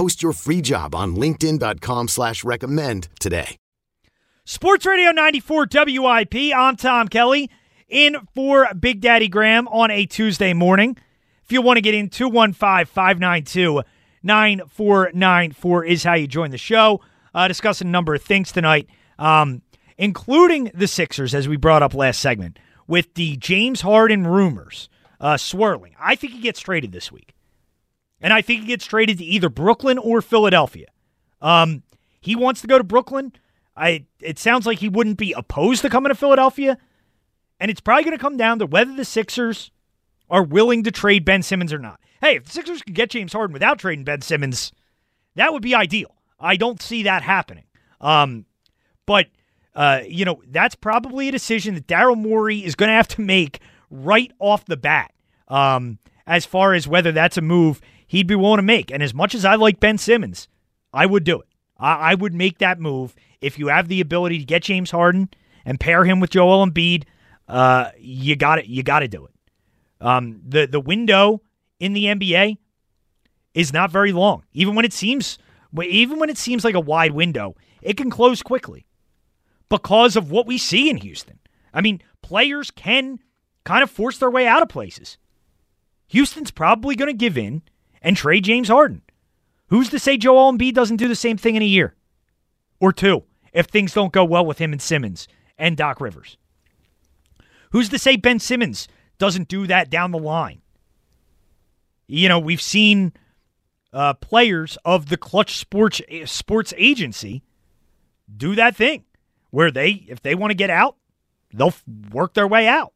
Post your free job on LinkedIn.com slash recommend today. Sports Radio 94 WIP. I'm Tom Kelly in for Big Daddy Graham on a Tuesday morning. If you want to get in, 215 592 9494 is how you join the show. Uh, discussing a number of things tonight, um, including the Sixers, as we brought up last segment, with the James Harden rumors uh, swirling. I think he gets traded this week. And I think he gets traded to either Brooklyn or Philadelphia. Um, he wants to go to Brooklyn. I it sounds like he wouldn't be opposed to coming to Philadelphia. And it's probably going to come down to whether the Sixers are willing to trade Ben Simmons or not. Hey, if the Sixers could get James Harden without trading Ben Simmons, that would be ideal. I don't see that happening. Um, but uh, you know, that's probably a decision that Daryl Morey is going to have to make right off the bat. Um, as far as whether that's a move he'd be willing to make. And as much as I like Ben Simmons, I would do it. I, I would make that move if you have the ability to get James Harden and pair him with Joel Embiid. Uh, you got it. You got to do it. Um, the the window in the NBA is not very long. Even when it seems, even when it seems like a wide window, it can close quickly because of what we see in Houston. I mean, players can kind of force their way out of places. Houston's probably going to give in and trade James Harden. Who's to say Joel Embiid doesn't do the same thing in a year or two if things don't go well with him and Simmons and Doc Rivers? Who's to say Ben Simmons doesn't do that down the line? You know, we've seen uh, players of the Clutch Sports Sports Agency do that thing where they, if they want to get out, they'll work their way out.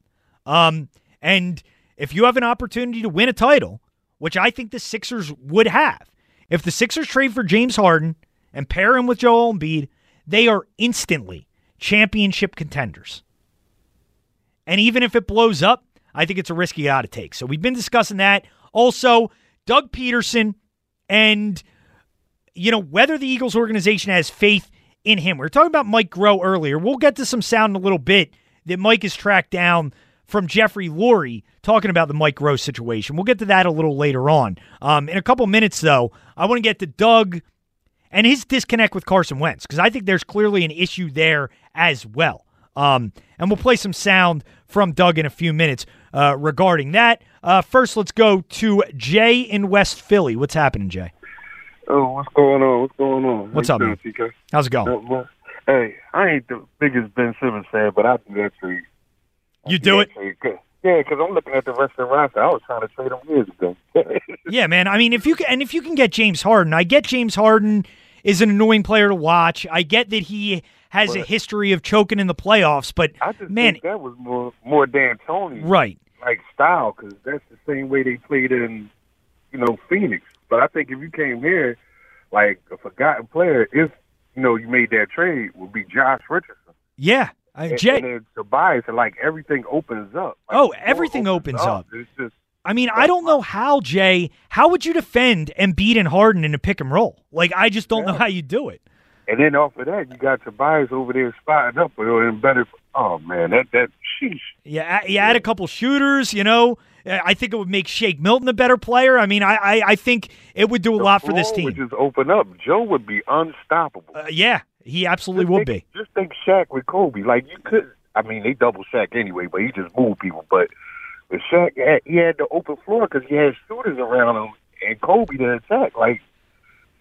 Um, and if you have an opportunity to win a title, which I think the Sixers would have. If the Sixers trade for James Harden and pair him with Joel Embiid, they are instantly championship contenders. And even if it blows up, I think it's a risk you got to take. So we've been discussing that. Also, Doug Pederson and, you know, whether the Eagles organization has faith in him. We are talking about Mike Groh earlier. We'll get to some sound in a little bit that Mike has tracked down from Jeffrey Lurie talking about the Mike Groh situation. We'll get to that a little later on. Um, in a couple minutes, though, I want to get to Doug and his disconnect with Carson Wentz because I think there's clearly an issue there as well. Um, and we'll play some sound from Doug in a few minutes uh, regarding that. Uh, first, let's go to Jay in West Philly. What's happening, Jay? Oh, what's going on? What's going on? What's up, man? How's it going? Uh, hey, I ain't the biggest Ben Simmons fan, but I do that trade. You do it? Yeah, because I'm looking at the rest of the roster. I was trying to trade him years ago. yeah, man. I mean, if you can, and if you can get James Harden, I get James Harden is an annoying player to watch. I get that he has but a history of choking in the playoffs, but I just man, that was more more D'Antoni, right? Like style, because that's the same way they played in, you know, Phoenix. But I think if you came here, like a forgotten player, if you know you made that trade, would be Josh Richardson. Yeah, uh, Jay, and, and Tobias, and like everything opens up. Like, oh, everything opens, opens up. up. It's just. I mean, I don't know how, Jay. How would you defend Embiid and Harden in a pick and roll? Like, I just don't yeah. know how you do it. And then off of that, you got Tobias over there spotting up and better. Oh man, that that sheesh. Yeah, you add a couple shooters. You know, I think it would make Shake Milton a better player. I mean, I I, I think it would do a the lot for this team. Would just open up. Joe would be unstoppable. Uh, yeah, he absolutely think, be. Just think Shaq with Kobe. Like you could. I mean, they double Shaq anyway, but he just moved people. But with Shaq, he had the open floor because he had shooters around him and Kobe to attack. Like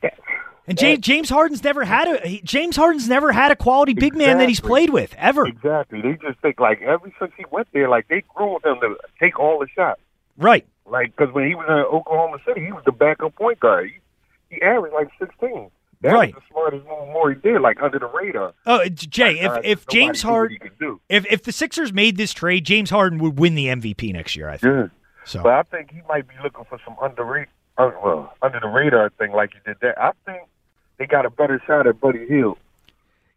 that. And James, James Harden's never had a he- James Harden's never had a quality big man that he's played with ever. Exactly. They just think like ever since he went there, like they groomed him to take all the shots. Right. Like because when he was in Oklahoma City, he was the backup point guard. He, he averaged like sixteen. That Right. was the smartest move Morey did, like under the radar. Oh, Jay, if if James Harden if if the Sixers made this trade, James Harden would win the MVP next year. I think. Yeah. So But I think he might be looking for some under uh, well, under the radar thing like he did that. I think they got a better shot at Buddy Hield.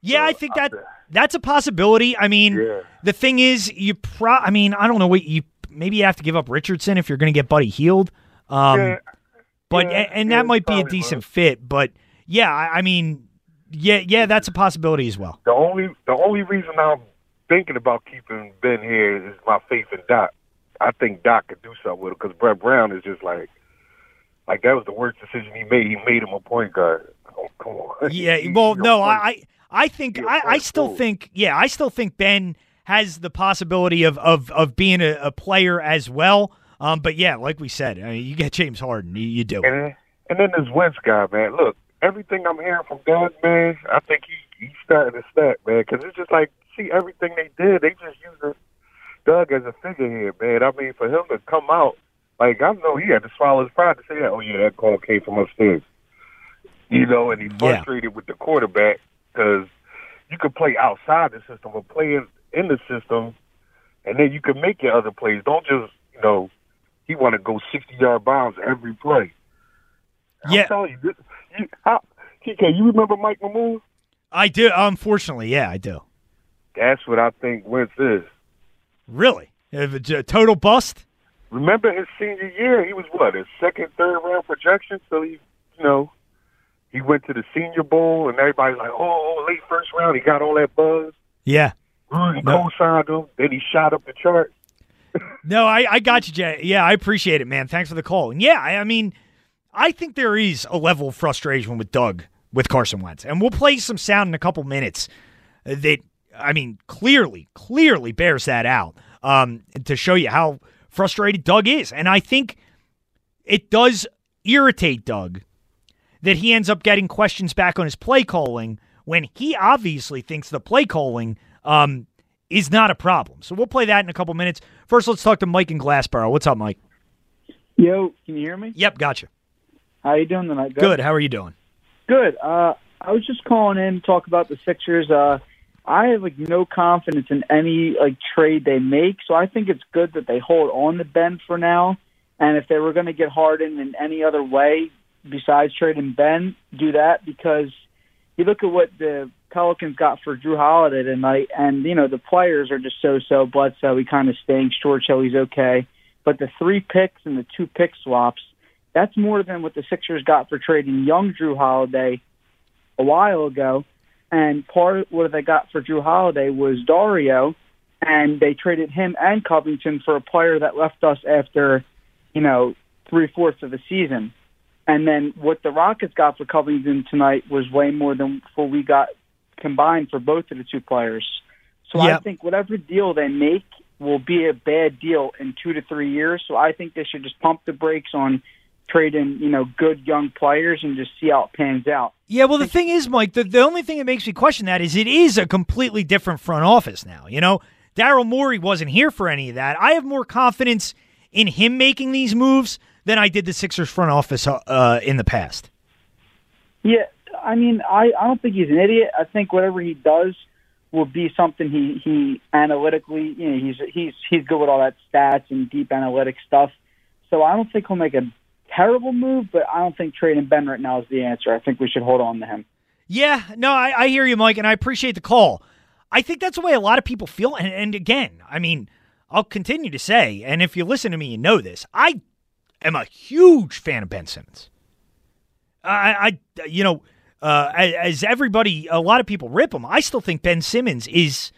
yeah, I So, think I- that that's a possibility. I mean, Yeah. the thing is, you pro. I mean, I don't know what you maybe you have to give up Richardson if you're going to get Buddy Hield. Um, yeah, but yeah, and, and that might be a decent fit. But yeah, I, I mean, yeah, yeah, that's a possibility as well. The only the only reason I'm thinking about keeping Ben here is my faith in Doc. I think Doc could do something with it because Brett Brown is just like like that was the worst decision he made. He made him a point guard. Oh, come on. Yeah, well, no, I, I, I think I, I still forward. think, yeah, I still think Ben has the possibility of of of being a, a player as well. Um, but yeah, like we said, I mean, you get James Harden, you, you do. And then, and then this Wentz guy, man. Look, everything I'm hearing from Doug, man, I think he he's starting to snap, man. Because it's just like, see, everything they did, they just used Doug as a figurehead, man. I mean, for him to come out, like I know he had to swallow his pride to say that. Oh yeah, that call came from upstairs. You know, and he's Yeah. frustrated with the quarterback because you could play outside the system or play in, in the system, and then you can make your other plays. Don't just, you know, he want to go sixty yard bounds every play. I'm Yeah. telling you, this, you how, TK, you remember Mike Mamula? I do. Unfortunately, yeah, I do. That's what I think Wentz is. Really, a total bust. Remember his senior year? He was what his second, third round projection. So he, you know, he went to the Senior Bowl, and everybody's like, oh, "Oh, late first round, he got all that buzz." Yeah. Rudy No. co-signed him. Then he shot up the chart. No, I, I got you, Jay. Yeah, I appreciate it, man. Thanks for the call. And yeah, I, I mean, I think there is a level of frustration with Doug with Carson Wentz, and we'll play some sound in a couple minutes that I mean clearly, clearly bears that out um, to show you how frustrated Doug is, and I think it does irritate Doug that he ends up getting questions back on his play calling when he obviously thinks the play calling um, is not a problem. So we'll play that in a couple minutes. First, let's talk to Mike in Glassboro. What's up, Mike? Yo, can you hear me? Yep, gotcha. How you doing tonight? Good. How are you doing? Good. Uh, I was just calling in to talk about the Sixers. Uh, I have like no confidence in any like trade they make, so I think it's good that they hold on to Ben for now. And if they were going to get Harden in any other way besides trading Ben, do that because you look at what the Pelicans got for Jrue Holiday tonight, and you know the players are just so-so. Bledsoe, he kind of stinks. George Hill, he's okay, but the three picks and the two pick swaps, that's more than what the Sixers got for trading young Jrue Holiday a while ago. And part of what they got for Jrue Holiday was Dario, and they traded him and Covington for a player that left us after, you know, three fourths of the season. And then what the Rockets got for Covington tonight was way more than what we got combined for both of the two players. So I think whatever deal they make will be a bad deal in two to three years. So I think they should just pump the brakes on trading, you know, good young players and just see how it pans out. Yeah, well, the thing is, Mike, the, the only thing that makes me question that is it is a completely different front office now. You know, Daryl Morey wasn't here for any of that. I have more confidence in him making these moves than I did the Sixers front office uh, uh, in the past. Yeah, I mean, I, I don't think he's an idiot. I think whatever he does will be something he he analytically, you know, he's he's he's good with all that stats and deep analytic stuff. So I don't think he'll make a terrible move, but I don't think trading Ben right now is the answer. I think we should hold on to him. Yeah, no, I, I hear you, Mike, and I appreciate the call. I think that's the way a lot of people feel. And, and again, I mean, I'll continue to say, and if you listen to me, you know this. I am a huge fan of Ben Simmons. I, I you know, uh, as, everybody, a lot of people rip him. I still think Ben Simmons is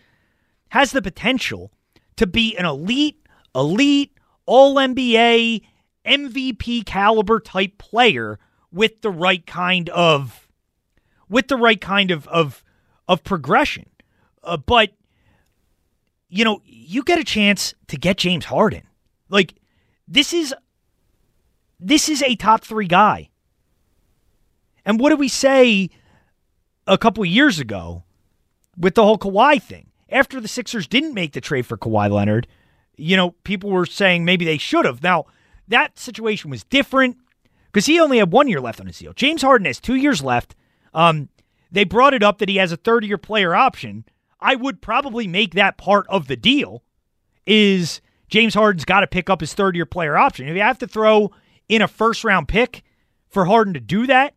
has the potential to be an elite, elite, all NBA, MVP caliber type player with the right kind of with the right kind of of of progression. Uh, but you know, you get a chance to get James Harden. Like this is this is a top 3 guy. And what did we say a couple years ago with the whole Kawhi thing? After the Sixers didn't make the trade for Kawhi Leonard, you know, people were saying maybe they should have. Now, that situation was different because he only had one year left on his deal. James Harden has two years left. Um, they brought it up that he has a third year player option. I would probably make that part of the deal is James Harden's got to pick up his third year player option. If you have to throw in a first round pick for Harden to do that,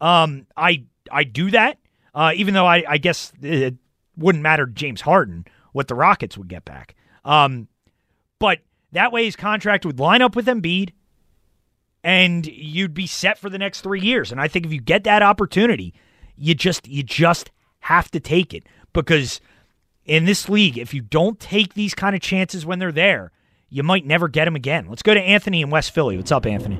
um, I I do that. Uh, even though I, I guess it wouldn't matter to James Harden what the Rockets would get back. Um, but that way his contract would line up with Embiid and you'd be set for the next three years. And I think if you get that opportunity, you just you just have to take it because in this league, if you don't take these kind of chances when they're there, you might never get them again. Let's go to Anthony in West Philly. What's up, Anthony?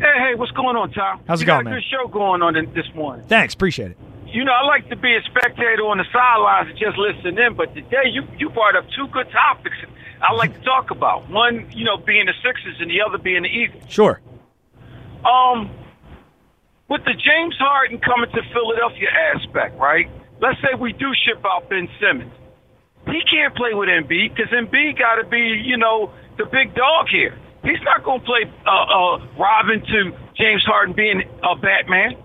Hey, hey, what's going on, Tom? How's it you going, got a man? good show going on this morning. Thanks, appreciate it. You know, I like to be a spectator on the sidelines and just listen in, but today you, you brought up two good topics I like to talk about. One, you know, being the Sixers and the other being the Eagles. Sure. Um, with the James Harden coming to Philadelphia aspect, right? Let's say we do ship out Ben Simmons. He can't play with Embiid because Embiid got to be, you know, the big dog here. He's not going to play uh, uh, Robin to James Harden being a Batman.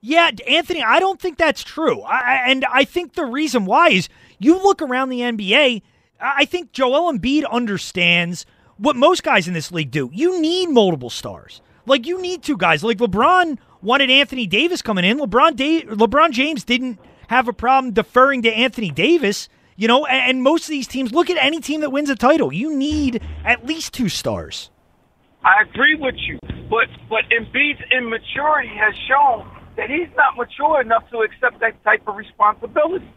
Yeah, Anthony, I don't think that's true. I, and I think the reason why is you look around the NBA, I think Joel Embiid understands what most guys in this league do. You need multiple stars. Like you need two guys. Like LeBron wanted Anthony Davis coming in. LeBron da- LeBron James didn't have a problem deferring to Anthony Davis. You know, and, and most of these teams look at any team that wins a title. You need at least two stars. I agree with you, but but Embiid's immaturity has shown that he's not mature enough to accept that type of responsibility.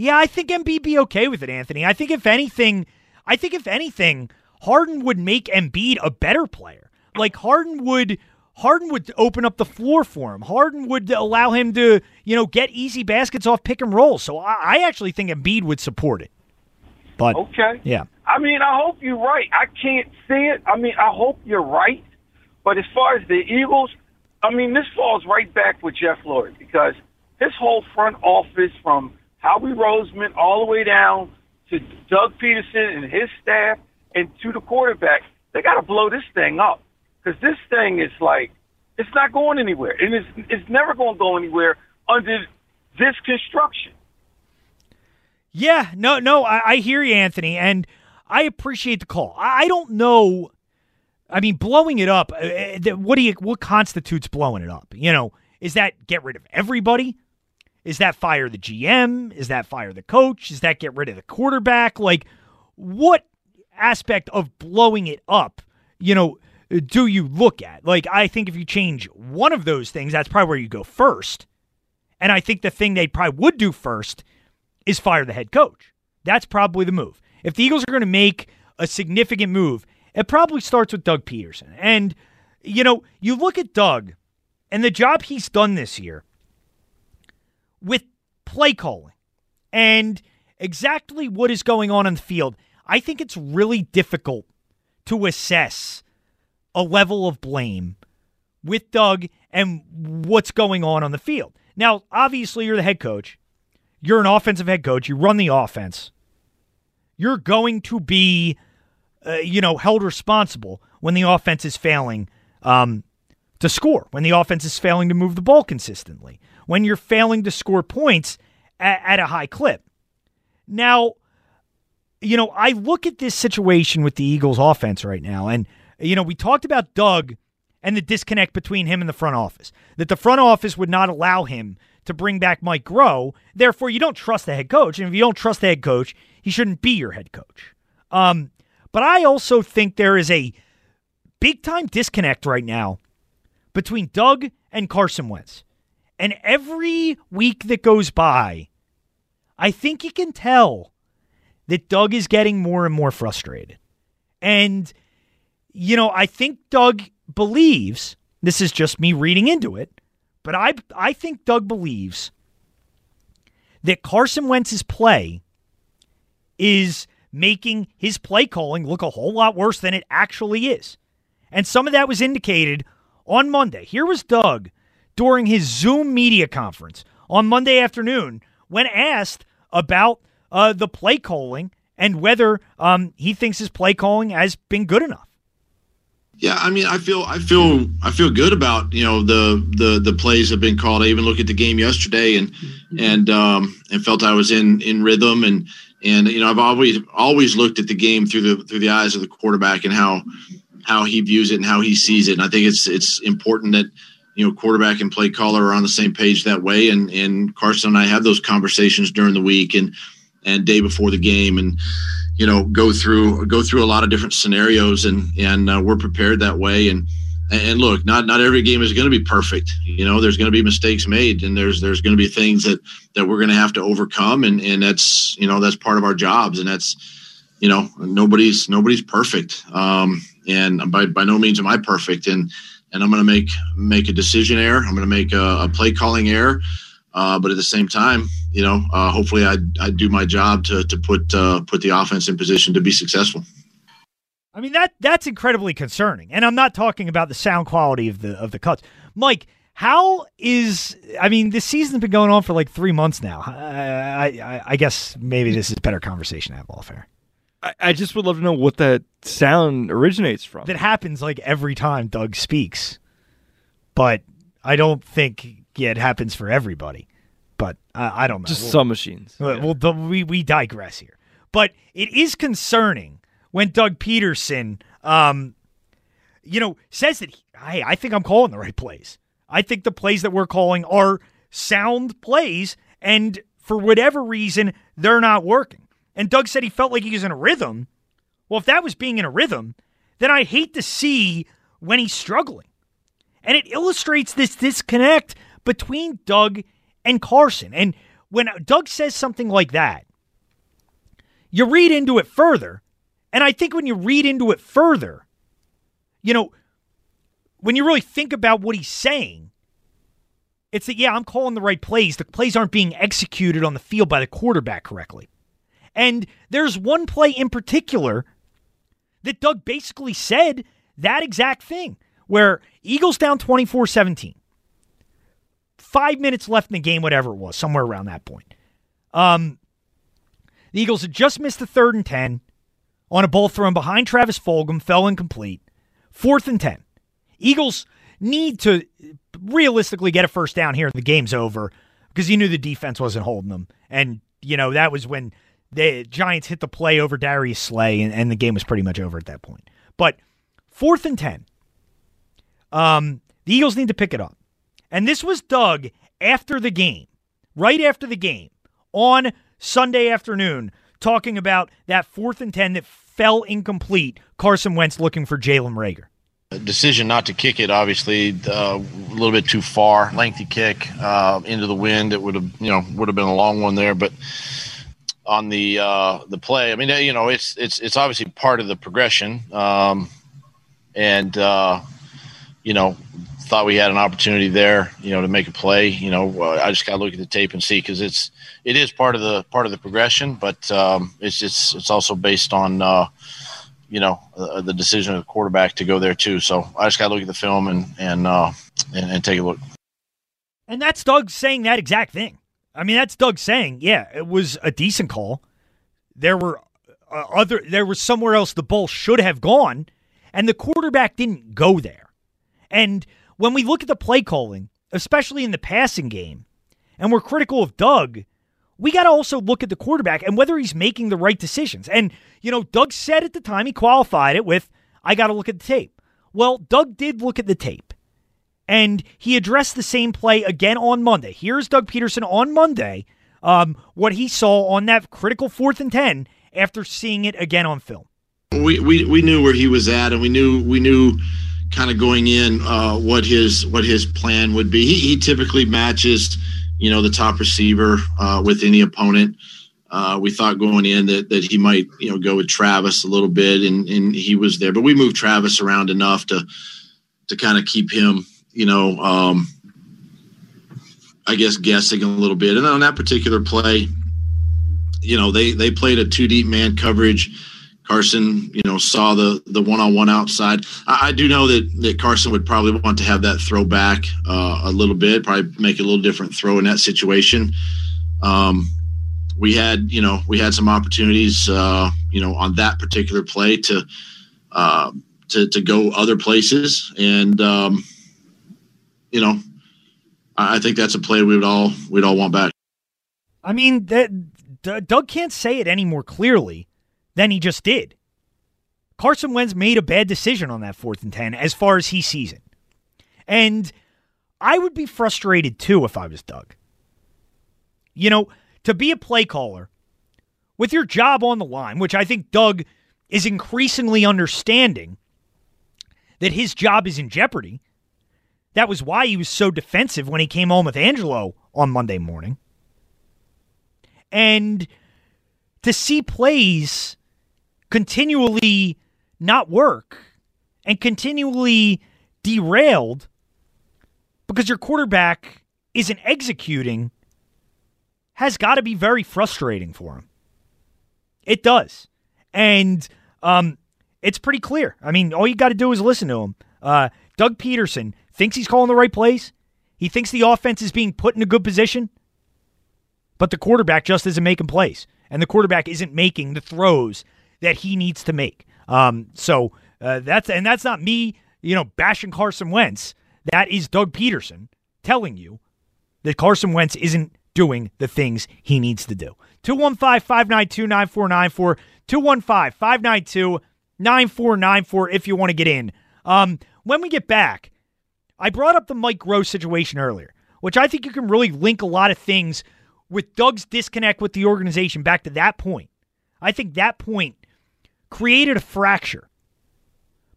Yeah, I think Embiid be okay with it, Anthony. I think if anything, I think if anything, Harden would make Embiid a better player. Like Harden would Harden would open up the floor for him. Harden would allow him to, you know, get easy baskets off pick and roll. So I, I actually think Embiid would support it. But Okay. yeah. I mean, I hope you're right. I can't see it. I mean, I hope you're right. But as far as the Eagles, I mean, this falls right back with Jeff Lurie because his whole front office, from Howie Roseman all the way down to Doug Pederson and his staff and to the quarterback, they got to blow this thing up because this thing is like it's not going anywhere, and it's it's never going to go anywhere under this construction. Yeah, no, no, I, I hear you, Anthony, and I appreciate the call. I, I don't know. I mean, blowing it up. uh, uh, What do you? What constitutes blowing it up? You know, is that get rid of everybody? Is that fire the GM? Is that fire the coach? Is that get rid of the quarterback? Like, what aspect of blowing it up? You know, do you look at? Like, I think if you change one of those things, that's probably where you go first. And I think the thing they probably would do first is fire the head coach. That's probably the move. If the Eagles are going to make a significant move, it probably starts with Doug Pederson. And, you know, you look at Doug and the job he's done this year with play calling and exactly what is going on in the field. I think it's really difficult to assess a level of blame with Doug and what's going on on the field. Now, obviously, you're the head coach. You're an offensive head coach. You run the offense. You're going to be, uh, you know, held responsible when the offense is failing um, to score, when the offense is failing to move the ball consistently, when you're failing to score points at, at a high clip. Now, you know, I look at this situation with the Eagles offense right now, and, you know, we talked about Doug and the disconnect between him and the front office, that the front office would not allow him to bring back Mike Groh. Therefore, you don't trust the head coach. And if you don't trust the head coach, he shouldn't be your head coach. Um, but I also think there is a big time disconnect right now between Doug and Carson Wentz. And every week that goes by, I think you can tell that Doug is getting more and more frustrated. And, you know, I think Doug believes this is just me reading into it, but I I think Doug believes that Carson Wentz's play is making his play calling look a whole lot worse than it actually is. And some of that was indicated on Monday. Here was Doug during his Zoom media conference on Monday afternoon when asked about uh, the play calling and whether um, he thinks his play calling has been good enough. Yeah, I mean, I feel, I feel, I feel good about you know the the the plays have been called. I even looked at the game yesterday and and um, and felt I was in in rhythm and and you know I've always always looked at the game through the through the eyes of the quarterback and how how he views it and how he sees it. And I think it's it's important that you know quarterback and play caller are on the same page that way. And and Carson and I have those conversations during the week and and day before the game and you know go through go through a lot of different scenarios and and uh, we're prepared that way. And and look not not every game is going to be perfect. You know there's going to be mistakes made and there's there's going to be things that that we're going to have to overcome. And and that's you know that's part of our jobs and that's you know nobody's nobody's perfect. Um and by by no means am i perfect. And and i'm going to make make a decision error i'm going to make a, a play calling error uh, but at the same time, you know, uh, hopefully I I do my job to to put uh, put the offense in position to be successful. I mean that that's incredibly concerning, and I'm not talking about the sound quality of the of the cuts, Mike. How is I mean this season's been going on for like three months now. I I, I guess maybe this is a better conversation to have off air. I, I just would love to know what that sound originates from. That happens like every time Doug speaks, but I don't think yeah, it happens for everybody. But I don't know. Just we'll, some machines. Well, yeah. we we digress here. But it is concerning when Doug Pederson, um, you know, says that hey, I think I'm calling the right plays. I think the plays that we're calling are sound plays, and for whatever reason, they're not working. And Doug said he felt like he was in a rhythm. Well, if that was being in a rhythm, then I hate to see when he's struggling. And it illustrates this disconnect between Doug and Carson. And when Doug says something like that, you read into it further. And I think when you read into it further, you know, when you really think about what he's saying, it's that, yeah, I'm calling the right plays. The plays aren't being executed on the field by the quarterback correctly. And there's one play in particular that Doug basically said that exact thing, where Eagles down 24 17 five minutes left in the game, whatever it was, somewhere around that point. Um, the Eagles had just missed the third and 10 on a ball thrown behind Travis Fulgham, fell incomplete. Fourth and 10. Eagles need to realistically get a first down here and the game's over because you knew the defense wasn't holding them. And, you know, that was when the Giants hit the play over Darius Slay and, and the game was pretty much over at that point. But fourth and 10. Um, the Eagles need to pick it up. And this was Doug after the game, right after the game, on Sunday afternoon, talking about that fourth and 10 that fell incomplete. Carson Wentz looking for Jalen Reagor. Decision not to kick it, obviously, uh, a little bit too far, lengthy kick uh, into the wind. It would have, you know, would have been a long one there, but on the uh, the play, I mean, you know, it's it's it's obviously part of the progression, um, and uh, you know, thought we had an opportunity there, you know, to make a play. You know, uh, I just got to look at the tape and see because it's it is part of the part of the progression, but um, it's just it's also based on uh, you know uh, the decision of the quarterback to go there too. So I just got to look at the film and and, uh, and and take a look. And that's Doug saying that exact thing. I mean, that's Doug saying, yeah, it was a decent call. There were uh, other there was somewhere else the ball should have gone, and the quarterback didn't go there. And when we look at the play calling, especially in the passing game, and we're critical of Doug, we got to also look at the quarterback and whether he's making the right decisions. And, you know, Doug said at the time he qualified it with, I got to look at the tape. Well, Doug did look at the tape. And he addressed the same play again on Monday. Here's Doug Pederson on Monday, um, what he saw on that critical fourth and 10 after seeing it again on film. We, we, we knew where he was at, and we knew we knew kind of going in uh, what his what his plan would be. He, he typically matches, you know, the top receiver uh, with any opponent. Uh, we thought going in that that he might you know go with Travis a little bit, and and he was there, but we moved Travis around enough to to kind of keep him, you know, um, I guess guessing a little bit. And on that particular play, you know, they they played a two deep man coverage Carson, you know, saw the the one on one outside. I, I, do know that that Carson would probably want to have that throw back uh, a little bit, probably make a little different throw in that situation. Um, we had, you know, we had some opportunities, uh, you know, on that particular play to uh, to to go other places, and um, you know, I, think that's a play we would all we'd all want back. I mean, that Doug can't say it any more clearly than he just did. Carson Wentz made a bad decision on that fourth and 10 as far as he sees it. And I would be frustrated too if I was Doug. You know, to be a play caller with your job on the line, which I think Doug is increasingly understanding that his job is in jeopardy. That was why he was so defensive when he came home with Angelo on Monday morning. And to see plays continually not work and continually derailed because your quarterback isn't executing has got to be very frustrating for him. It does. And um, it's pretty clear. I mean, all you got to do is listen to him. Uh, Doug Pederson thinks he's calling the right plays. He thinks the offense is being put in a good position, but the quarterback just isn't making plays and the quarterback isn't making the throws that he needs to make. Um, so uh, that's and that's not me, you know, bashing Carson Wentz. That is Doug Pederson telling you that Carson Wentz isn't doing the things he needs to do. 215 592 9494. 215 592 9494 if you want to get in. Um, when we get back, I brought up the Mike Groh situation earlier, which I think you can really link a lot of things with Doug's disconnect with the organization back to that point, I think that point created a fracture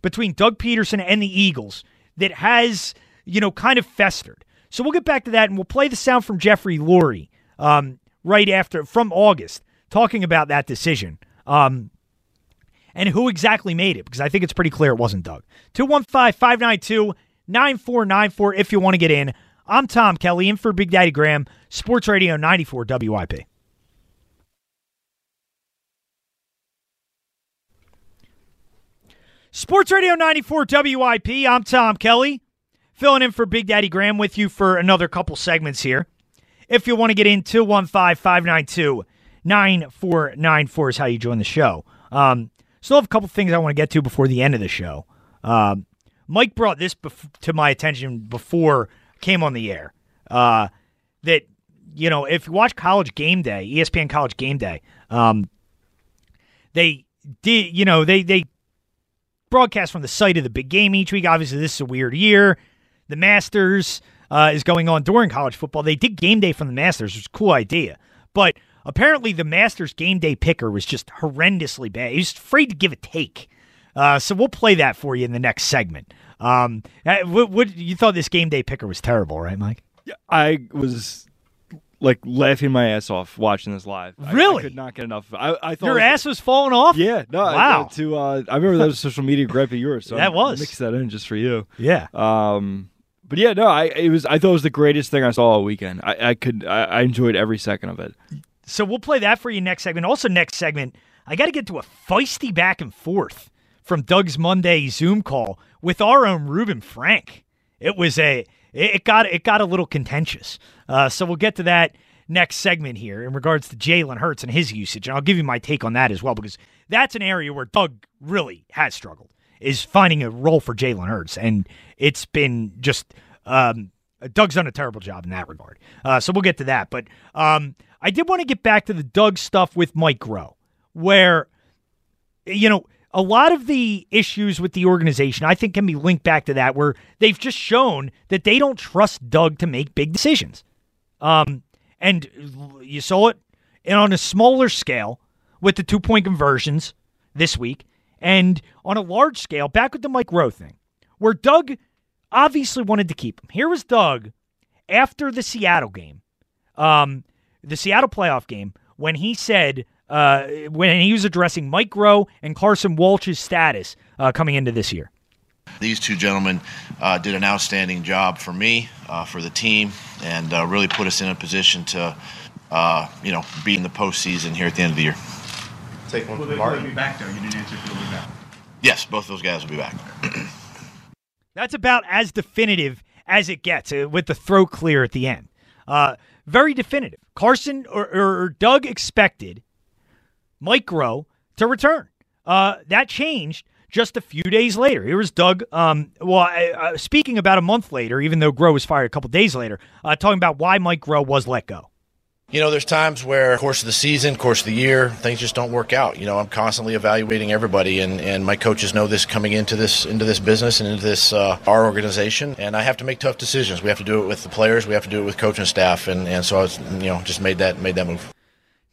between Doug Pederson and the Eagles that has, you know, kind of festered. So we'll get back to that and we'll play the sound from Jeffrey Lurie um, right after, from August, talking about that decision um, and who exactly made it, because I think it's pretty clear it wasn't Doug. 215 592 9494 if you want to get in. I'm Tom Kelly in for Big Daddy Graham, Sports Radio 94 WIP. Sports Radio 94 WIP. I'm Tom Kelly, filling in for Big Daddy Graham with you for another couple segments here. If you want to get in, 215 592 9494 is how you join the show. Um, still have a couple things I want to get to before the end of the show. Um, Mike brought this bef- to my attention before came on the air. Uh, that you know, if you watch College Game Day, ESPN College Game Day, um, they did, you know, they they broadcast from the site of the big game each week. Obviously, this is a weird year. The Masters uh, is going on during college football. They did game day from the Masters, which is a cool idea, but apparently the Masters game day picker was just horrendously bad. He was afraid to give a take. Uh, so we'll play that for you in the next segment. Um, uh, what, what you thought this game day picker was terrible, right, Mike? I was like laughing my ass off watching this live. Really, I, I could not get enough. I, I thought your was, ass was falling off. Yeah, no. Wow. I, to uh, I remember that was social media gripe of yours. So that was mix that in just for you. Yeah. Um. But yeah, no. I it was. I thought it was the greatest thing I saw all weekend. I, I could. I, I enjoyed every second of it. So we'll play that for you next segment. Also, next segment, I got to get to a feisty back and forth from Doug's Monday Zoom call with our own Reuben Frank. It was a it got it got a little contentious. Uh, so we'll get to that next segment here in regards to Jalen Hurts and his usage, and I'll give you my take on that as well because that's an area where Doug really has struggled is finding a role for Jalen Hurts, and it's been just um, Doug's done a terrible job in that regard. Uh, so we'll get to that, but um, I did want to get back to the Doug stuff with Mike Groh, where you know a lot of the issues with the organization, I think, can be linked back to that, where they've just shown that they don't trust Doug to make big decisions. Um, and you saw it and on a smaller scale with the two point conversions this week, and on a large scale, back with the Mike Groh thing, where Doug obviously wanted to keep him. Here was Doug after the Seattle game, um, the Seattle playoff game, when he said uh, when he was addressing Mike Groh and Carson Walsh's status uh, coming into this year. These two gentlemen uh, did an outstanding job for me, uh, for the team, and uh, really put us in a position to, uh, you know, be in the postseason here at the end of the year. take one Will from they, will Martin. they be back though? You didn't answer if they'll be back. Yes, both those guys will be back. That's about as definitive as it gets uh, with the throat clear at the end. Uh, very definitive. Carson or, or Doug expected Mike Groh to return. Uh, that changed just a few days later. Here was Doug. Um, well, uh, speaking about a month later, even though Groh was fired a couple days later, uh, talking about why Mike Groh was let go. You know, there's times where, course of the season, course of the year, things just don't work out. You know, I'm constantly evaluating everybody, and, and my coaches know this coming into this into this business and into this uh, our organization. And I have to make tough decisions. We have to do it with the players. We have to do it with coaching staff. And, and so I was, you know, just made that made that move.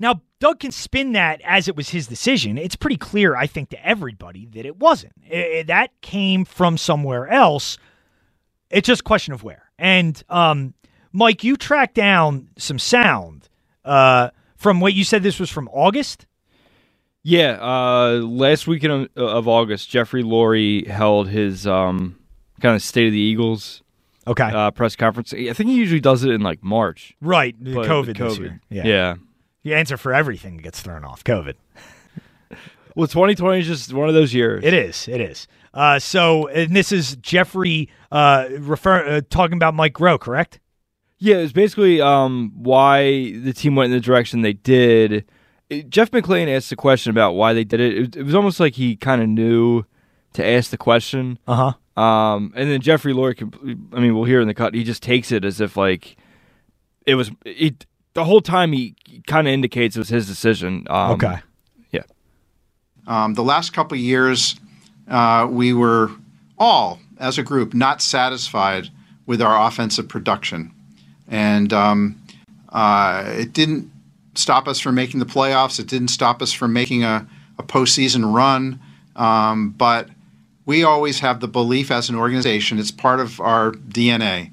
Now, Doug can spin that as it was his decision. It's pretty clear, I think, to everybody that it wasn't. I- I- that came from somewhere else. It's just a question of where. And um, Mike, you tracked down some sound uh, from what you said. This was from August. Yeah, uh, last weekend of, of August, Jeffrey Lurie held his um, kind of State of the Eagles okay uh, press conference. I think he usually does it in like March. Right, COVID, this year. Yeah. yeah. The answer for everything gets thrown off COVID. Well, 2020 is just one of those years. It is. It is. Uh, so, and this is Jeffrey uh, refer uh, talking about Mike Groh, correct? Yeah, it's basically um, why the team went in the direction they did. It- Jeff McLane asked the question about why they did it. It, was- it was almost like he kind of knew to ask the question. Uh huh. Um, and then Jeffrey Lurie, I mean, we'll hear in the cut. He just takes it as if like it was. It the whole time he kind of indicates it was his decision. Um, Okay. Yeah. Um, the last couple of years, uh, we were all, as a group, not satisfied with our offensive production. And um, uh, it didn't stop us from making the playoffs. It didn't stop us from making a, a postseason run. Um, but we always have the belief as an organization, it's part of our DNA,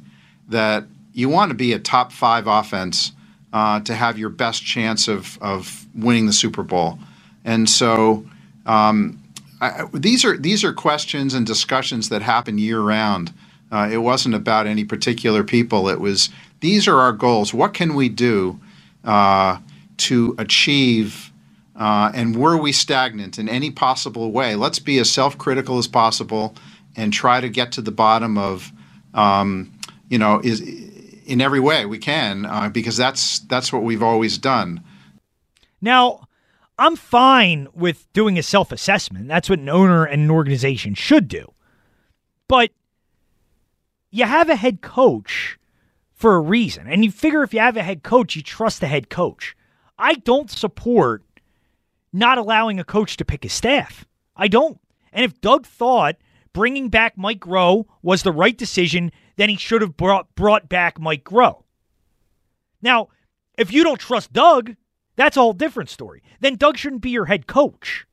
that you want to be a top five offense uh, to have your best chance of, of winning the Super Bowl. And so um, I, these are these are questions and discussions that happen year round. Uh, it wasn't about any particular people. It was these are our goals. What can we do uh, to achieve? Uh, and were we stagnant in any possible way? Let's be as self-critical as possible and try to get to the bottom of, um, you know, is in every way we can uh, because that's that's what we've always done. Now, I'm fine with doing a self assessment. That's what an owner and an organization should do. But you have a head coach for a reason. And you figure if you have a head coach, you trust the head coach. I don't support not allowing a coach to pick his staff. I don't. And if Doug thought bringing back Mike Groh was the right decision, then he should have brought, brought back Mike Groh. Now, if you don't trust Doug, that's a whole different story. Then Doug shouldn't be your head coach.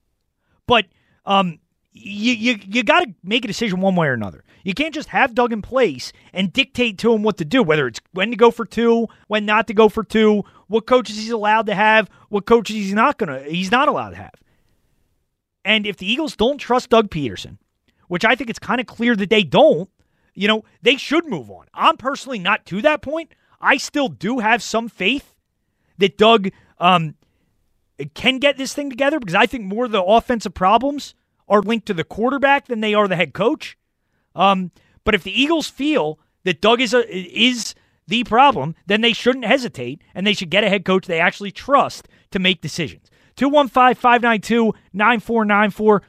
But um, you you, you got to make a decision one way or another. You can't just have Doug in place and dictate to him what to do, whether it's when to go for two, when not to go for two, what coaches he's allowed to have, what coaches he's not gonna he's not allowed to have. And if the Eagles don't trust Doug Pederson, which I think it's kind of clear that they don't, you know, they should move on. I'm personally not to that point. I still do have some faith that Doug um, can get this thing together because I think more of the offensive problems are linked to the quarterback than they are the head coach. Um, but if the Eagles feel that Doug is a, is the problem, then they shouldn't hesitate and they should get a head coach they actually trust to make decisions. 215 592 9494.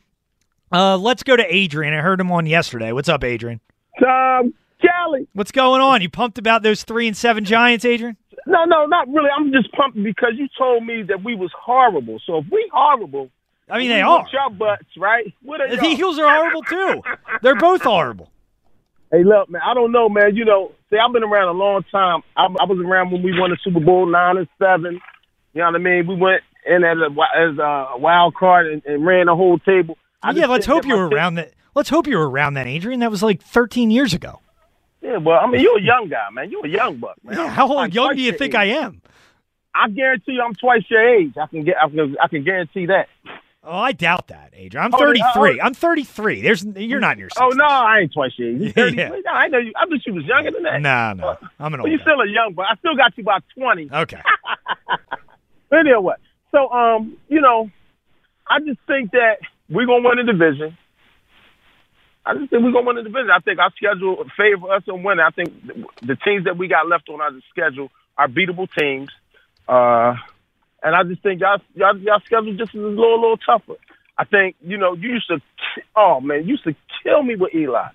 Uh, let's go to Adrian. I heard him on yesterday. What's up, Adrian? Um, Tom Kelly. What's going on? You pumped about those three and seven Giants, Adrian? No, no, not really. I'm just pumped because you told me that we was horrible. So if we horrible, I mean they are. Your butts, right? What are The y'all? Eagles are horrible too. They're both horrible. Hey, look, man. I don't know, man. You know, see, I've been around a long time. I, I was around when we won the Super Bowl nine and seven. You know what I mean? We went in as a, as a wild card and, and ran the whole table. I yeah, let's hope you were around that. Let's hope you were around then, Adrian. That was like 13 years ago. Yeah, well, I mean, you're a young guy, man. You're a young buck, man. Yeah, how old, young do you think age. I am? I guarantee you, I'm twice your age. I can get. I can. I can guarantee that. Oh, I doubt that, Adrian. I'm Oh, 33. oh. I'm 33. There's you're not in your. Oh no, I ain't twice your age. You 30. Yeah. No, I know you. I thought you was younger than that. Nah, no, I'm an Well, old. you guy. still a young, but I still got you about twenty. Okay. But anyway, so um, you know, I just think that we're gonna win the division. I just think we're gonna win the division. I think our schedule favor us in winning. I think the teams that we got left on our schedule are beatable teams. Uh, and I just think y'all, y'all, y'all schedule just is a little, little tougher. I think, you know, you used to, oh man, you used to kill me with Eli.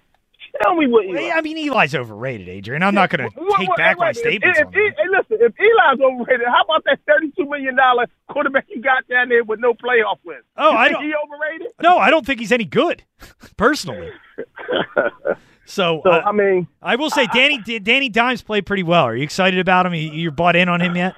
Tell me what Eli. I mean, Eli's overrated, Adrian. I'm not going to take back my statements. If, on if, hey, listen, if Eli's overrated, how about that thirty-two million dollar quarterback you got down there with no playoff wins? Oh, you I don't. He overrated? No, I don't think he's any good, personally. So, So, uh, I mean, I will say, Danny Danny Dimes played pretty well. Are you excited about him? You- You're bought in on him yet?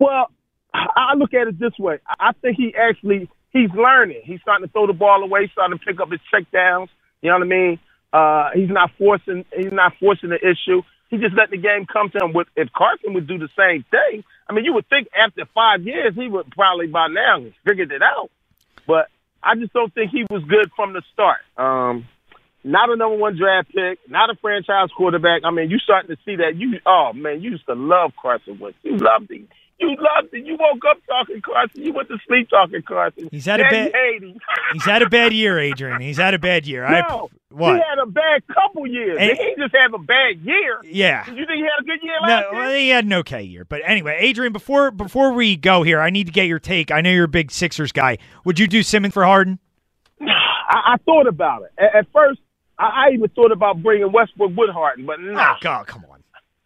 Well, I I look at it this way. I I think he actually he's learning. He's starting to throw the ball away, starting to pick up his check downs. You know what I mean? Uh, he's not forcing he's not forcing the issue. He just let the game come to him. With if Carson would do the same thing, I mean, you would think after five years he would probably by now have figured it out. But I just don't think he was good from the start. Um, not a number one draft pick, not a franchise quarterback. I mean, you starting to see that. You, oh man, you used to love Carson Wentz. You loved him. You loved it. You woke up talking Carson. You went to sleep talking Carson. He's had a bad- you hate him. He's had a bad year, Adrian. He's had a bad year. I no, what? he had a bad couple years. And- he just had a bad year. Yeah. Did you think he had a good year No, last year? well, he had an okay year. But anyway, Adrian, before before we go here, I need to get your take. I know you're a big Sixers guy. Would you do Simmons for Harden? I, I thought about it. At, at first, I, I even thought about bringing Westbrook with Harden, but no. Oh, God, come on.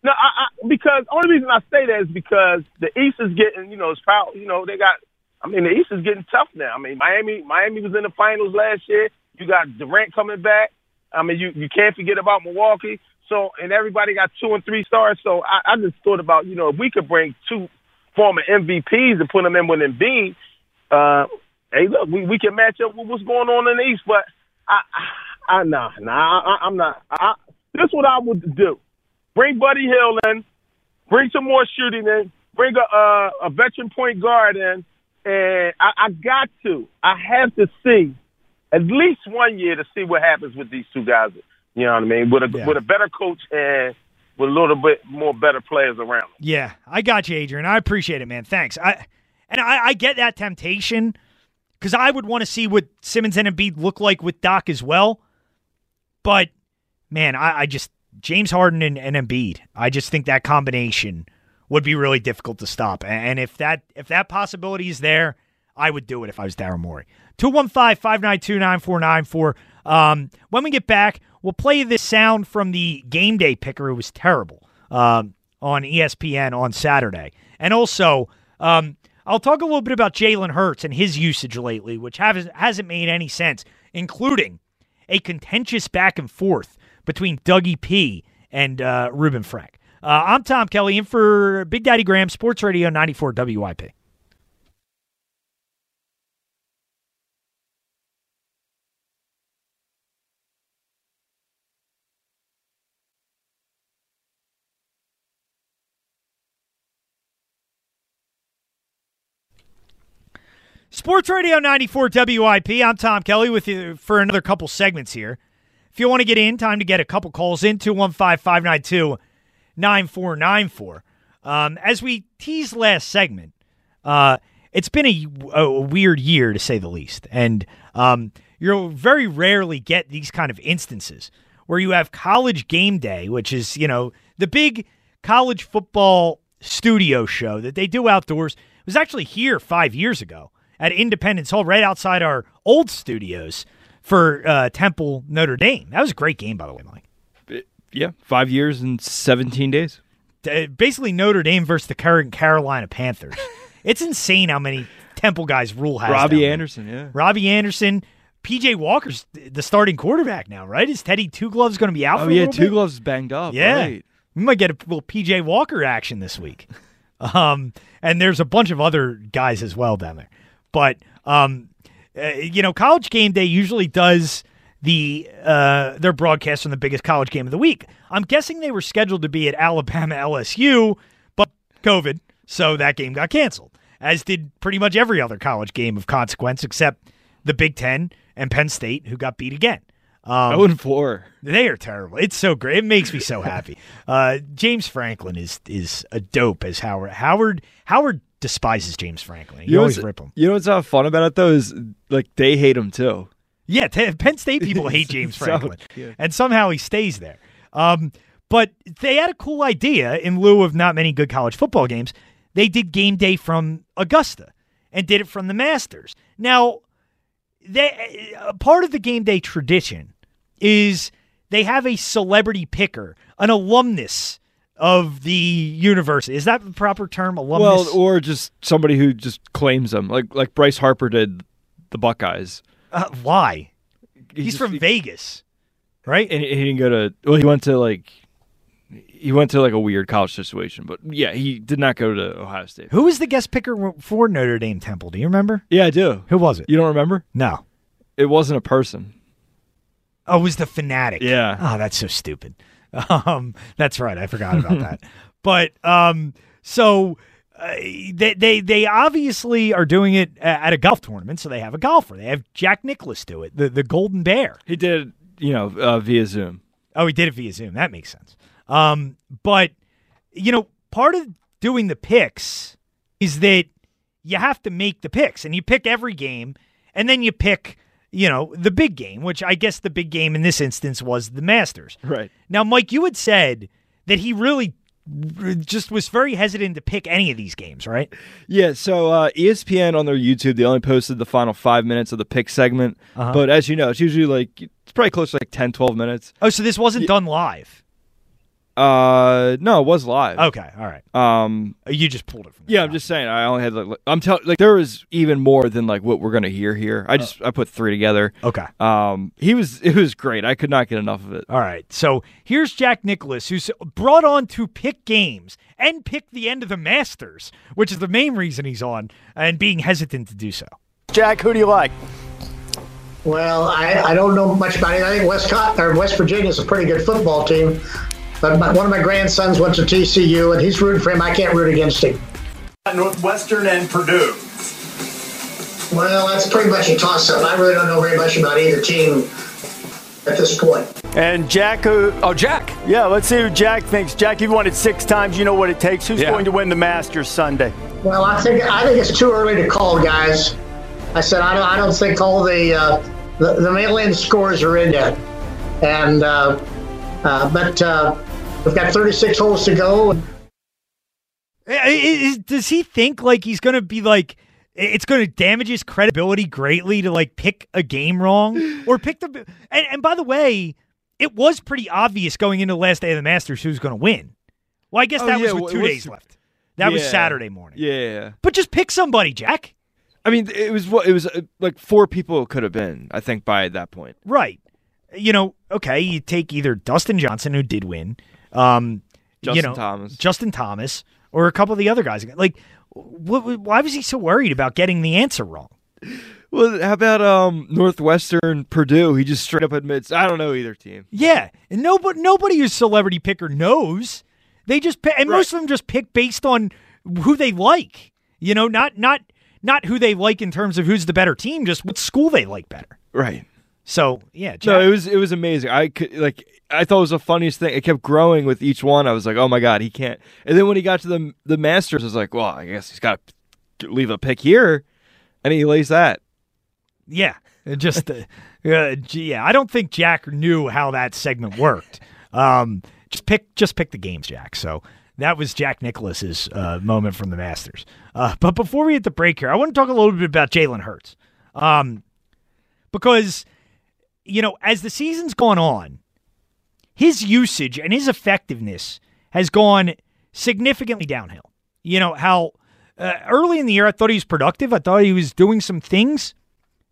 No, I, I, because only reason I say that is because the East is getting, you know, it's power. You know, they got. I mean, the East is getting tough now. I mean, Miami, Miami was in the finals last year. You got Durant coming back. I mean, you you can't forget about Milwaukee. So, and everybody got two and three stars. So, I, I just thought about, you know, if we could bring two former MVPs and put them in with Embiid, uh, hey, look, we we can match up with what's going on in the East. But I, I, I nah, nah, I, I'm not. I, this is what I would do bring Buddy Hield in, bring some more shooting in, bring a uh, a veteran point guard in, and I, I got to, I have to see at least one year to see what happens with these two guys. You know what I mean? With a Yeah. with a better coach and with a little bit more better players around. Them. Yeah, I got you, Adrian. I appreciate it, man. Thanks. I and I, I get that temptation because I would want to see what Simmons and Embiid look like with Doc as well. But man, I, I just James Harden and, and Embiid. I just think that combination would be really difficult to stop. And if that if that possibility is there, I would do it if I was Daryl Morey. 215-592-9494. Um, when we get back, we'll play this sound from the game day picker. who was terrible um, on ESPN on Saturday. And also, um, I'll talk a little bit about Jalen Hurts and his usage lately, which hasn't hasn't made any sense, including a contentious back and forth between Dougie P and uh, Reuben Frank. Uh, I'm Tom Kelly in for Big Daddy Graham, Sports Radio 94 WIP. Sports Radio 94 WIP. I'm Tom Kelly with you for another couple segments here. If you want to get in, time to get a couple calls in 215 592 9494. Um, As we teased last segment, uh, it's been a, a weird year to say the least. And um, you'll very rarely get these kind of instances where you have college game day, which is, you know, the big college football studio show that they do outdoors. It was actually here five years ago at Independence Hall, right outside our old studios for uh, Temple Notre Dame. That was a great game, by the way, Mike. Yeah, five years and 17 days. Uh, Basically, Notre Dame versus the current Carolina Panthers. it's insane how many Temple guys Rhule has. Robbie. Anderson, yeah. Robbie Anderson. PJ Walker's the starting quarterback now, right? Is Teddy Two Gloves going to be out? Oh, for a yeah, Two bit? Gloves is banged up. Yeah, right. we might get a little PJ Walker action this week. um, and there's a bunch of other guys as well down there. But um, uh, you know, College Game Day usually does the uh, their broadcast on the biggest college game of the week. I'm guessing they were scheduled to be at Alabama LSU, but COVID, so that game got canceled. As did pretty much every other college game of consequence, except the Big Ten and Penn State, who got beat again. Um, Oh, and four. they are terrible. It's so great. It makes me so happy. Uh, James Franklin is is a dope as Howard. Howard Howard despises James Franklin. You, You know always rip him. You know what's not fun about it though is like they hate him too. Yeah, t- Penn State people hate James So, Franklin, yeah. and somehow he stays there. Um, but they had a cool idea in lieu of not many good college football games. They did game day from Augusta and did it from the Masters. Now, they uh, part of the game day tradition is they have a celebrity picker, an alumnus of the university. Is that the proper term? Alumnus. Well, or just somebody who just claims them, like like Bryce Harper did the Buckeyes. Uh, why? He He's just- from Vegas, right? And he he didn't go to. Well, he went to like. He went to like a weird college situation, but yeah, he did not go to Ohio State. Who was the guest picker for Notre Dame Temple? Do you remember? Yeah, I do. Who was it? You don't remember? No. It wasn't a person. Oh, it was the fanatic. Yeah. Oh, that's so stupid. Um, that's right. I forgot about that. But um, so uh, they they they obviously are doing it at a golf tournament, so they have a golfer. They have Jack Nicklaus do it, the the Golden Bear. He did, you know, uh, via Zoom. Oh, he did it via Zoom. That makes sense. Um, but you know, part of doing the picks is that you have to make the picks, and you pick every game, and then you pick, you know, the big game, which I guess the big game in this instance was the Masters. Right. Now, Mike, you had said that he really just was very hesitant to pick any of these games, right? Yeah, so uh, ESPN on their YouTube, they only posted the final five minutes of the pick segment. Uh-huh. But as you know, it's usually like, it's probably close to like 10, 12 minutes. Oh, so this wasn't done live. Uh, no, it was live. Okay, all right. Um, you just pulled it from. Yeah, I'm just saying. I only had like I'm telling like there was even more than like what we're gonna hear here. I just I put three together. Okay. Um, he was it was great. I could not get enough of it. All right. So here's Jack Nicklaus, who's brought on to pick games and pick the end of the Masters, which is the main reason he's on, and being hesitant to do so. Jack, who do you like? Well, I, I don't know much about it. I think West or West Virginia is a pretty good football team. But my, one of my grandsons went to TCU, and he's rooting for him. I can't root against him. Northwestern and Purdue. Well, that's pretty much a toss-up. I really don't know very much about either team at this point. And Jack, who? Oh, Jack. Yeah, let's see who Jack thinks. Jack, you've won it six times. You know what it takes. Who's Yeah. going to win the Masters Sunday? Well, I think I think it's too early to call, guys. I said I don't I don't think all the uh, the, the mail-in scores are in yet, and uh, uh, but uh, we've got 36 holes to go. I- I- is- does he think like he's going to be like it's going to damage his credibility greatly to like pick a game wrong or pick the and, and by the way it was pretty obvious going into the last day of the masters who's going to win well i guess Oh, that yeah, was with well, two was- days left that was saturday morning Yeah. but just pick somebody jack I mean, it was what it was uh, like four people could have been. I think by that point. right you know okay you take either dustin johnson who did win um you Justin know, Thomas. justin thomas or a couple of the other guys like wh- why was he so worried about getting the answer wrong Well, how about um Northwestern Purdue? He just straight up admits I don't know either team. Yeah, and nobody nobody who's celebrity picker knows. They just pick, and most of them just pick based on who they like. You know, not not not who they like in terms of who's the better team, just what school they like better. Right. So yeah, No, it was it was amazing. I could like I thought it was the funniest thing. It kept growing with each one. I was like, oh my god, he can't. And then when he got to the the Masters, I was like, well, I guess he's got to leave a pick here, and he lays that. yeah, just uh, uh, yeah. I don't think Jack knew how that segment worked. Um, just pick just pick the games, Jack. So. That was Jack Nicklaus's uh, moment from the Masters. Uh, but before we hit the break here, I want to talk a little bit about Jalen Hurts. Um, because, you know, as the season's gone on, his usage and his effectiveness has gone significantly downhill. You know, how uh, early in the year I thought he was productive. I thought he was doing some things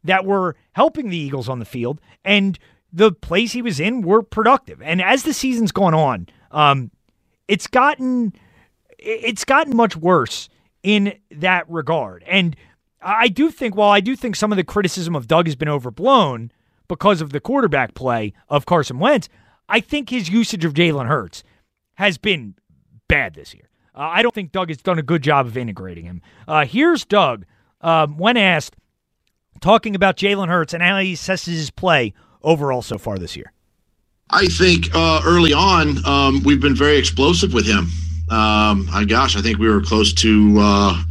that were helping the Eagles on the field, and the plays he was in were productive. And as the season's gone on, um, it's gotten it's gotten much worse in that regard. And I do think, while I do think some of the criticism of Doug has been overblown because of the quarterback play of Carson Wentz, I think his usage of Jalen Hurts has been bad this year. Uh, I don't think Doug has done a good job of integrating him. Uh, here's Doug um, when asked, talking about Jalen Hurts and how he assesses his play overall so far this year. I think uh, early on um, we've been very explosive with him. Um, I gosh, I think we were close to uh,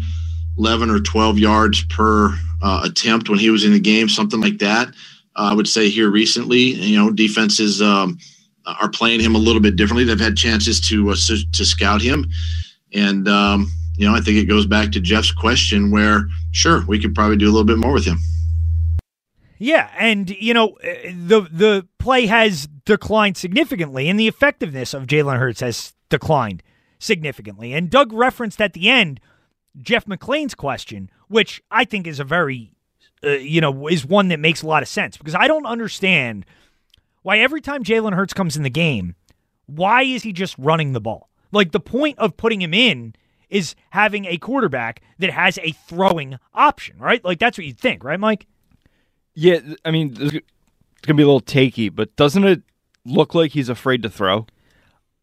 11 or 12 yards per uh, attempt when he was in the game, something like that. I would say here recently, you know, defenses um, are playing him a little bit differently. They've had chances to uh, to scout him, and um, you know, I think it goes back to Jeff's question, where sure we could probably do a little bit more with him. Yeah, and you know the the play has declined significantly, and the effectiveness of Jalen Hurts has declined significantly. And Doug referenced at the end Jeff McLane's question, which I think is a very uh, you know, is one that makes a lot of sense because I don't understand why every time Jalen Hurts comes in the game, why is he just running the ball? Like the point of putting him in is having a quarterback that has a throwing option, right? Like that's what you'd think, right, Mike? Yeah, I mean, it's gonna be a little takey, but doesn't it look like he's afraid to throw?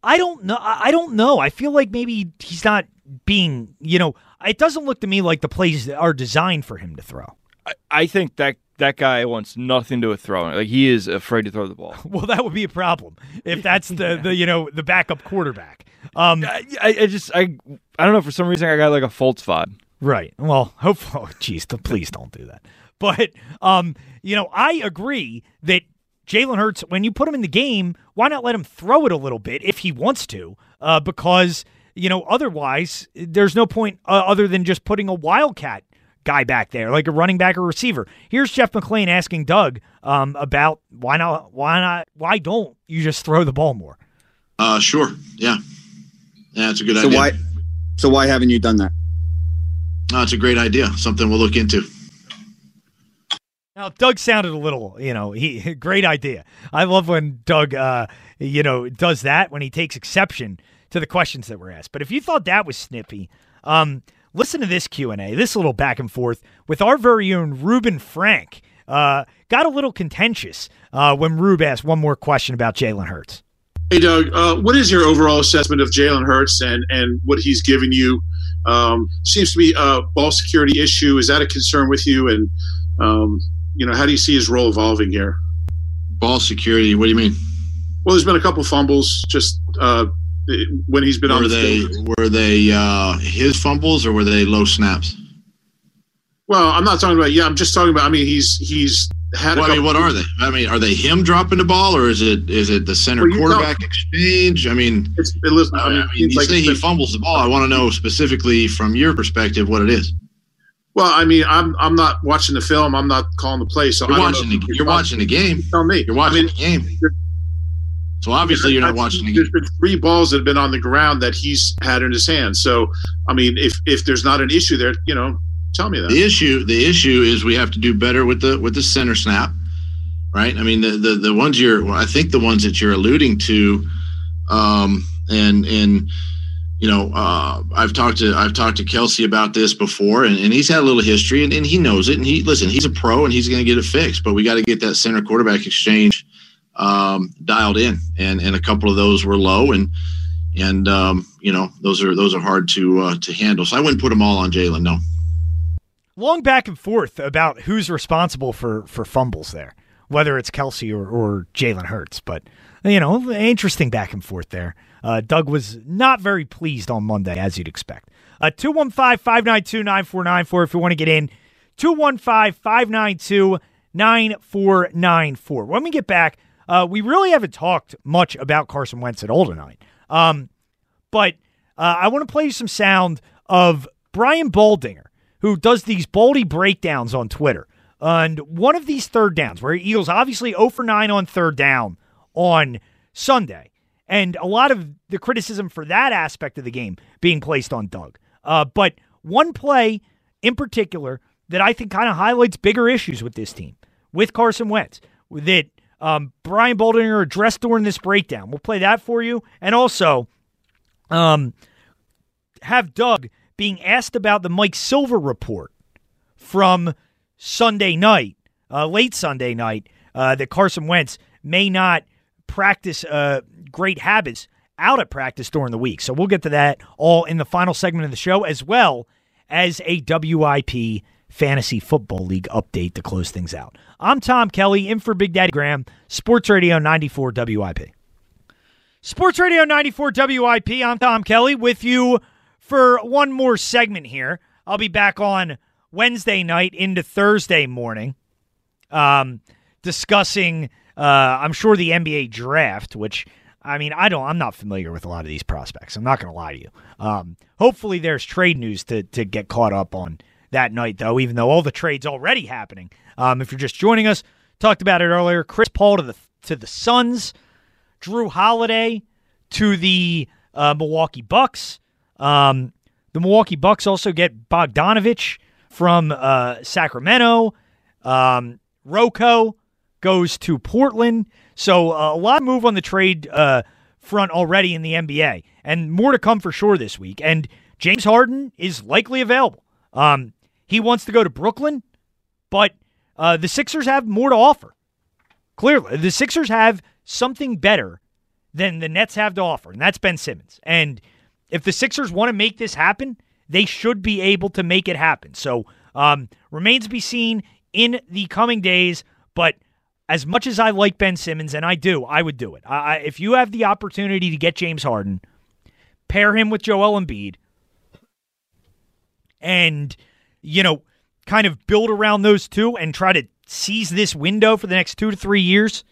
I don't know. I don't know. I feel like maybe he's not being, you know, it doesn't look to me like the plays are designed for him to throw. I, I think that that guy wants nothing to do with throwing. Like he is afraid to throw the ball. well, that would be a problem if that's the, the you know the backup quarterback. Um, I, I just I I don't know for some reason I got like a Fultz vibe. Right. Well, hopefully, oh, geez, please don't do that. But um, you know, I agree that Jalen Hurts, when you put him in the game, why not let him throw it a little bit if he wants to? Uh, because you know, otherwise, there's no point uh, other than just putting a wildcat guy back there, like a running back or receiver. Here's Jeff McLane asking Doug um, about why not, why not, why don't you just throw the ball more? Uh, sure, yeah, yeah, it's a good so idea. Why, so why haven't you done that? No, it's a great idea. Something we'll look into. Now, Doug sounded a little, you know, he great idea. I love when Doug, uh, you know, does that when he takes exception to the questions that were asked. But if you thought that was snippy, um, listen to this Q and A, this little back and forth with our very own Reuben Frank. Uh, got a little contentious uh, when Rube asked one more question about Jalen Hurts. Hey, Doug, uh, what is your overall assessment of Jalen Hurts and, and what he's given you? Um, seems to be a ball security issue. Is that a concern with you? And, um, you know, how do you see his role evolving here? Ball security, what do you mean? Well, there's been a couple fumbles just uh, when he's been were on the they field. were they uh, his fumbles or were they low snaps? Well, I'm not talking about. Yeah, I'm just talking about. I mean, he's he's had. Well, I mean, what are they? I mean, are they him dropping the ball or is it is it the center Well, quarterback exchange? I mean, It's, it, listen, I mean, I mean, it's you like say he fumbles the ball. I want to know specifically from your perspective what it is. Well, I mean, I'm I'm not watching the film. I'm not calling the play. So You're I don't watching know the you're watching the game. Tell me. You're watching the game. So obviously you're not watching the. There's been three balls that have been on the ground that he's had in his hand. So, I mean, if if there's not an issue there, you know, tell me that. The issue the issue is we have to do better with the with the center snap, right? I mean the the, the ones you're well, I think the ones that you're alluding to, um, and and you know uh, I've talked to I've talked to Kelce about this before, and, and he's had a little history, and, and he knows it. And he listen, he's a pro, and he's going to get it fixed. But we got to get that center quarterback exchange um, dialed in, and and a couple of those were low, and and um, you know those are those are hard to uh, to handle. So I wouldn't put them all on Jalen. No. long back and forth about who's responsible for for fumbles there, whether it's Kelce or, or Jalen Hurts. But you know, interesting back and forth there. Uh, Doug was not very pleased on Monday, as you'd expect. Uh, 215 592 9494 if you want to get in. 215 592 9494. When we get back, uh, we really haven't talked much about Carson Wentz at all tonight. Um, but uh, I want to play you some sound of Brian Baldinger, who does these Baldy breakdowns on Twitter. And one of these third downs, where Eagles obviously 0 for 9 on third down on Sunday, and a lot of the criticism for that aspect of the game being placed on Doug. Uh, but one play in particular that I think kind of highlights bigger issues with this team, with Carson Wentz, that um, Brian Baldinger addressed during this breakdown. We'll play that for you. And also, um, have Doug being asked about the Mike Silver report from Sunday night, uh, late Sunday night, uh, that Carson Wentz may not practice uh, great habits out at practice during the week. So we'll get to that all in the final segment of the show, as well as a WIP Fantasy Football League update to close things out. I'm Tom Kelly, in for Big Daddy Graham, Sports Radio 94 WIP. Sports Radio 94 WIP. I'm Tom Kelly with you for one more segment here. I'll be back on Wednesday night into Thursday morning, um, discussing. Uh, I'm sure the NBA draft, which I mean, I don't. I'm not familiar with a lot of these prospects. I'm not going to lie to you. Um, hopefully, there's trade news to to get caught up on that night, though. Even though all the trades already happening. Um, if you're just joining us, talked about it earlier. Chris Paul to the to the Suns, Jrue Holiday to the uh, Milwaukee Bucks. Um, the Milwaukee Bucks also get Bogdanovic from uh, Sacramento. Um, Rocco goes to Portland. So uh, a lot of move on the trade uh, front already in the NBA, and more to come for sure this week. And James Harden is likely available. Um, he wants to go to Brooklyn, but uh, the Sixers have more to offer. Clearly, the Sixers have something better than the Nets have to offer, and that's Ben Simmons. And if the Sixers want to make this happen, they should be able to make it happen. So um, remains to be seen in the coming days. But as much as I like Ben Simmons, and I do, I would do it. I, if you have the opportunity to get James Harden, pair him with Joel Embiid, and you know, kind of build around those two and try to seize this window for the next two to three years.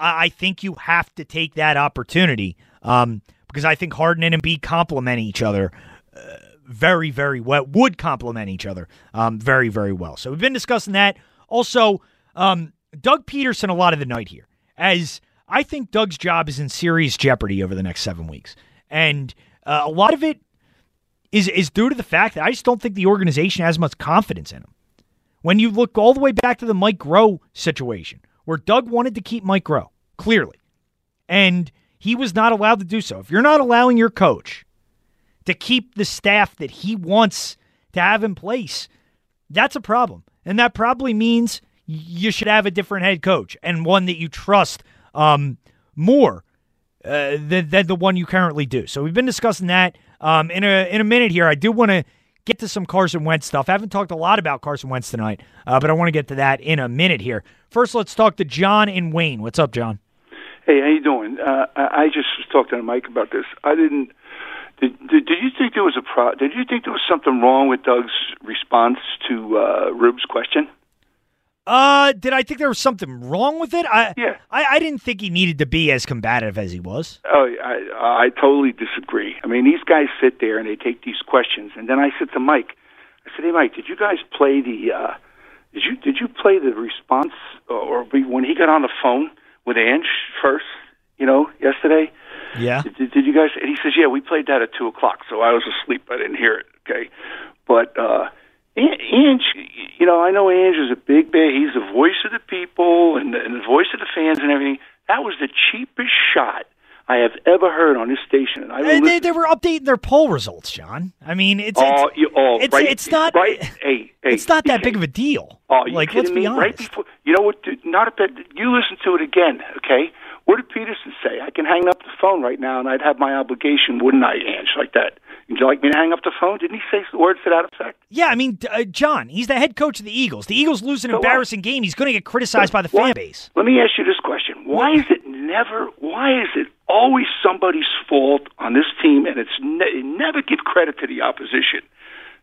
I, think you have to take that opportunity um, because I think Harden and Embiid complement each other. Uh, very, very well, would complement each other um, very, very well. So we've been discussing that. Also, um, Doug Pederson, a lot of the night here, as I think Doug's job is in serious jeopardy over the next seven weeks. And uh, a lot of it is, is due to the fact that I just don't think the organization has much confidence in him. When you look all the way back to the Mike Groh situation, where Doug wanted to keep Mike Groh, clearly, and he was not allowed to do so. If you're not allowing your coach to keep the staff that he wants to have in place, that's a problem. And that probably means you should have a different head coach and one that you trust um, more uh, than, than the one you currently do. So we've been discussing that. Um, in a in a minute here, I do want to get to some Carson Wentz stuff. I haven't talked a lot about Carson Wentz tonight, uh, but I want to get to that in a minute here. First, let's talk to John and Wayne. What's up, John? Hey, how you doing? Uh, I just talked to Mike about this. I didn't did, did, did you think there was a pro? Did you think there was something wrong with Doug's response to uh, Rube's question? Uh, did I think there was something wrong with it? I yeah. I, I didn't think he needed to be as combative as he was. Oh, I I totally disagree. I mean, these guys sit there and they take these questions, and then I said to Mike, I said, "Hey, Mike, did you guys play the? Uh, did you did you play the response or when he got on the phone with Ange first? You know, yesterday." Yeah. Did, did you guys? And he says, "Yeah, we played that at two o'clock." So I was asleep. I didn't hear it. Okay, but uh, Ange, you know, I know Ange is a big bad. He's the voice of the people and the, and the voice of the fans and everything. That was the cheapest shot I have ever heard on this station. And I they, they, they, were updating their poll results, John. I mean, it's oh, it's, you, oh, it's, right, it's not right. Hey, hey, it's not that big of a deal. Oh, like, let's me? be honest. Right before, you know what? Not a bit. You listen to it again, okay? What did Pederson say? I can hang up the phone right now, and I'd have my obligation, wouldn't I, Ange? Like that. Would you like me to hang up the phone? Didn't he say words to that effect? Yeah, I mean, uh, John, he's the head coach of the Eagles. The Eagles lose an So embarrassing game. He's going to get criticized by the fan base. Let me ask you this question: Why is it never? Why is it always somebody's fault on this team, and it's ne- never give credit to the opposition?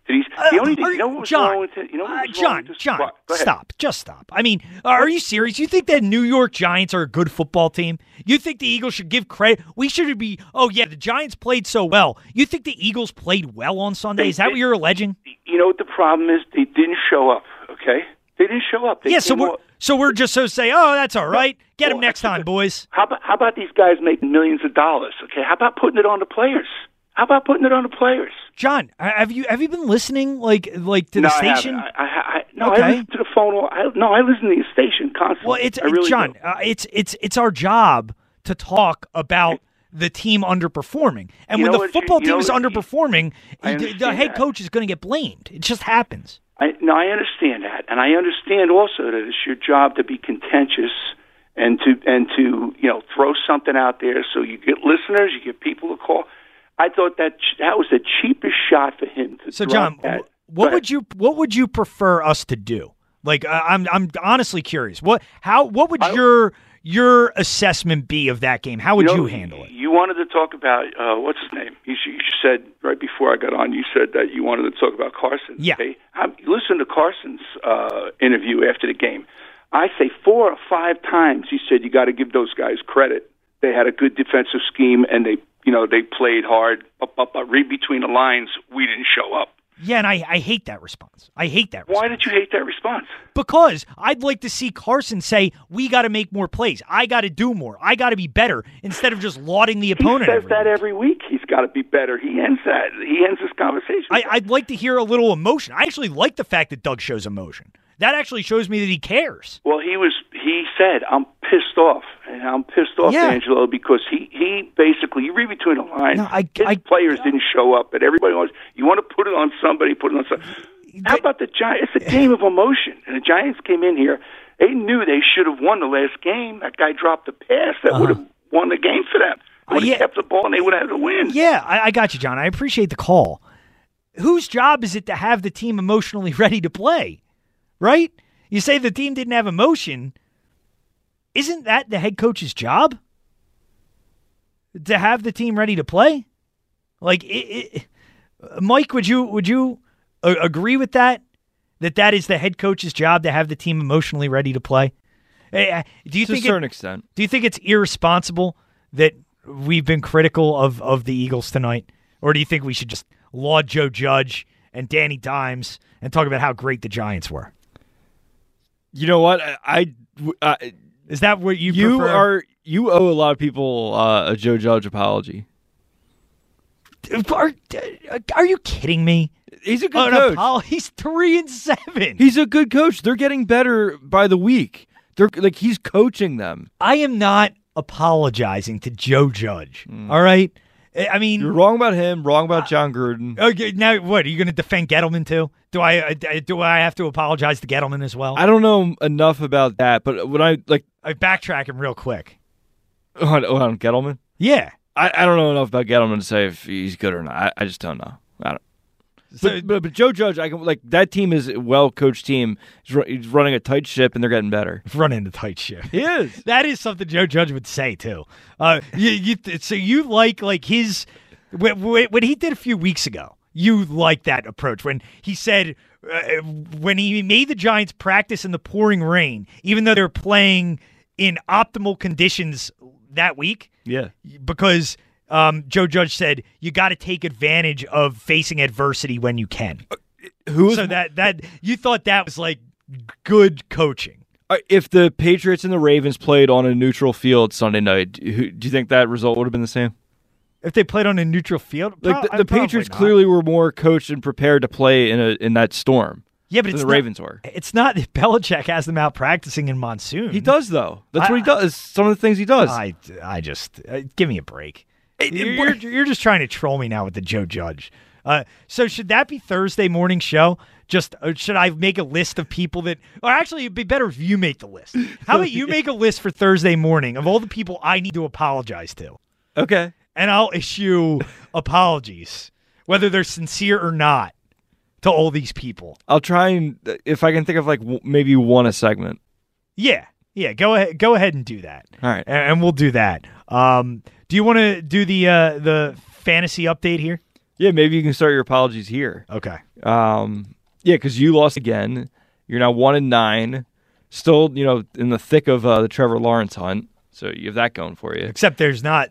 He's the only thing. You know what Uh, John, with it? You know Uh, John. John? Stop. Just stop. I mean, are you serious? You think that New York Giants are a good football team? You think the Eagles should give credit? We should be, oh, yeah, the Giants played so well. You think the Eagles played well on Sunday? They- Is that what you're alleging? You know what the problem is? They didn't show up. Okay, they didn't show up. They yeah, so we're, so we're just so say, oh, that's all right. Get them next time, boys. How about how about these guys making millions of dollars? Okay, how about putting it on the players? How about putting it on the players? John, have you have you been listening like like to the no, station? I, I, I, no, Okay. I listen to the phone. all- I, no, I listen to the station constantly. Well, it's really John. Uh, it's it's it's our job to talk about the team underperforming, and You when the football you team is underperforming, the, the head that. coach is going to get blamed. It just happens. I, no, I understand that, and I understand also that it's your job to be contentious and to and to you know throw something out there so you get listeners, you get people to call. I thought that that was the cheapest shot for him to. So, John, that. wh- what would you what would you prefer us to do? Like, I'm I'm honestly curious. What how what would your your assessment be of that game? How would you, know, handle it? You wanted to talk about uh, what's his name? You, you said right before I got on. You said that you wanted to talk about Carson. Yeah. Okay? I, listen to Carson's uh, interview after the game. I say four or five times he said you got to give those guys credit. They had a good defensive scheme and they, you know, they played hard. But, but, but read between the lines, we didn't show up. Yeah, and I, I hate that response. I hate that Why did you hate that response? because I'd like to see Carson say, "We got to make more plays. I got to do more. I got to be better," instead of just lauding the opponent. He says every that every week. He's got to be better. He ends that. He ends this conversation. I, I'd like to hear a little emotion. I actually like the fact that Doug shows emotion. That actually shows me that he cares. Well, he was. He said, "I'm pissed off, and I'm pissed off, Yeah. Angelo, because he he basically you read between the lines. No, I- his players didn't show up, but everybody wants. You want to put it on somebody, put it on somebody. How about the Giants? It's a game of emotion, and the Giants came in here. They knew they should have won the last game. That guy dropped a pass that would have uh-huh. won the game for them. Would have kept the ball, and they would have had the win. Yeah, I, I got you, John. I appreciate the call. Whose job is it to have the team emotionally ready to play? Right? You say the team didn't have emotion. Isn't that the head coach's job? To have the team ready to play? Like, it, it, Mike, would you would you a- agree with that? That that is the head coach's job to have the team emotionally ready to play? Eh, eh, Do you To a certain it, extent. Do you think it's irresponsible that we've been critical of of the Eagles tonight, or do you think we should just laud Joe Judge and Danny Dimes and talk about how great the Giants were? You know what? I, I, I is that what you you prefer? are you owe a lot of people uh, a Joe Judge apology. Are, are you kidding me? He's a good An coach. he's three and seven. He's a good coach. They're getting better by the week. They're like he's coaching them. I am not apologizing to Joe Judge. all right. I mean, You're wrong about him. Wrong about Jon Gruden. Okay, now what? Are you going to defend Gettleman too? Do I uh, do I have to apologize to Gettleman as well? I don't know enough about that, but when I like I backtrack him real quick. on, on Gettleman, Yeah. I, I don't know enough about Gettleman to say if he's good or not. I, I just don't know. I don't. So- but, but, but Joe Judge, I can like that team is a well coached team. He's, he's running a tight ship and they're getting better. Running the tight ship. He is. That is something Joe Judge would say too. Uh, you, you, so you like like his when, when he did a few weeks ago. You like that approach when he said uh, when he made the Giants practice in the pouring rain, even though they're playing in optimal conditions that week. Yeah. because um, Joe Judge said you got to take advantage of facing adversity when you can. Who is so that that you thought that was like good coaching? Uh, If the Patriots and the Ravens played on a neutral field Sunday night, do you think that result would have been the same? If they played on a neutral field, Like the, the Patriots not. clearly were more coached and prepared to play in a in that storm. Yeah, but it's the not- Ravens were. It's not that Belichick has them out practicing in monsoon. He does though. That's I- what he does. Some of the things he does. I, I just uh, give me a break. You're, you're, you're just trying to troll me now with the Joe Judge. Uh, so should that be Thursday morning show? Just uh, should I make a list of people that, or actually, it'd be better if you make the list. How about you make a list for Thursday morning of all the people I need to apologize to, okay. and I'll issue apologies, whether they're sincere or not, to all these people. I'll try and if I can think of like w- maybe one a segment. Yeah, yeah. Go ahead. Go ahead and do that. All right. A- and we'll do that. Um, do you want to do the uh, the fantasy update here? Yeah, maybe you can start your apologies here. Okay. Um, yeah, because you lost again. You're now one and nine. Still, you know, in the thick of uh, the Trevor Lawrence hunt. So you have that going for you. Except there's not.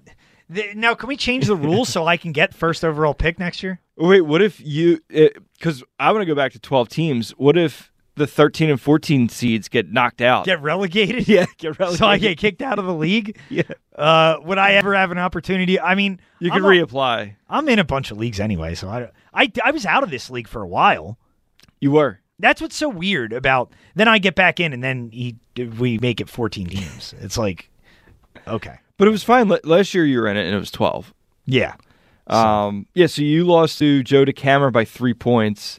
Now, can we change the rules so I can get first overall pick next year? Wait, what if you? Because I want to go back to twelve teams. What if the thirteen and fourteen seeds get knocked out? Get relegated? Yeah, get relegated. So I get kicked out of the league? Yeah. Uh, would I ever have an opportunity? I mean, You can I'm reapply. I'm in a bunch of leagues anyway, so I, I, I was out of this league for a while. You were. That's what's so weird about. Then I get back in, and then he, we make it 14 teams. It's like, okay, But it was fine. Last year you were in it, and it was twelve. yeah. Um, yeah, so you lost to Joe DeCamera by three points,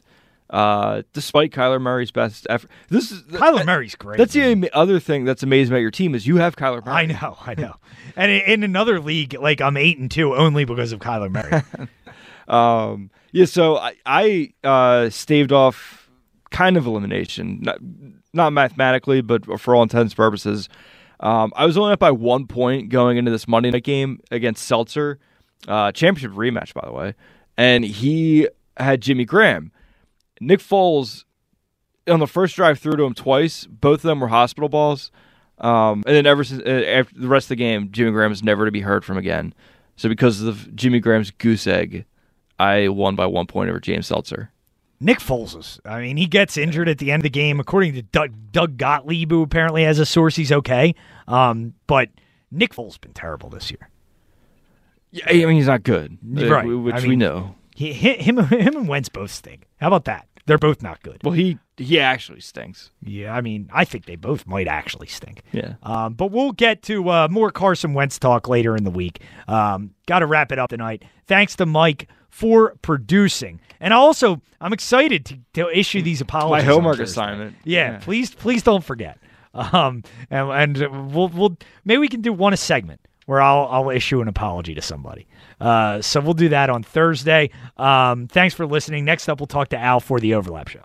uh, despite Kyler Murray's best effort. This is Kyler Murray's great. That's the other thing that's amazing about your team is you have Kyler Murray. I know, I know. and in, in another league, like I'm eight and two only because of Kyler Murray. Um, yeah, so I, I uh, staved off kind of elimination, not, not mathematically, but for all intents and purposes. Um, I was only up by one point going into this Monday night game against Seltzer, uh, championship rematch, by the way, and he had Jimmy Graham. Nick Foles on the first drive threw to him twice. Both of them were hospital balls. Um, and then ever since uh, after the rest of the game, Jimmy Graham is never to be heard from again. So because of Jimmy Graham's goose egg, I won by one point over James Seltzer. Nick Foles is. I mean, he gets injured at the end of the game. According to Doug, Doug Gottlieb, who apparently has a source, he's okay. Um, but Nick Foles has been terrible this year. Yeah, I mean he's not good, Right. Which I we know. He, hi- him, him and Wentz both stink. How about that? They're both not good. Well, he he actually stinks. Yeah, I mean, I think they both might actually stink. Yeah. Um, but we'll get to uh, more Carson Wentz talk later in the week. Um, Got to wrap it up tonight. Thanks to Mike for producing, and also I'm excited to, to issue these apologies. My homework assignment. Yeah, Yeah. please, please don't forget. Um, and, and we'll we'll maybe we can do one a segment where I'll I'll issue an apology to somebody. Uh, so we'll do that on Thursday. Um, thanks for listening. Next up, we'll talk to Al for the Overlap Show.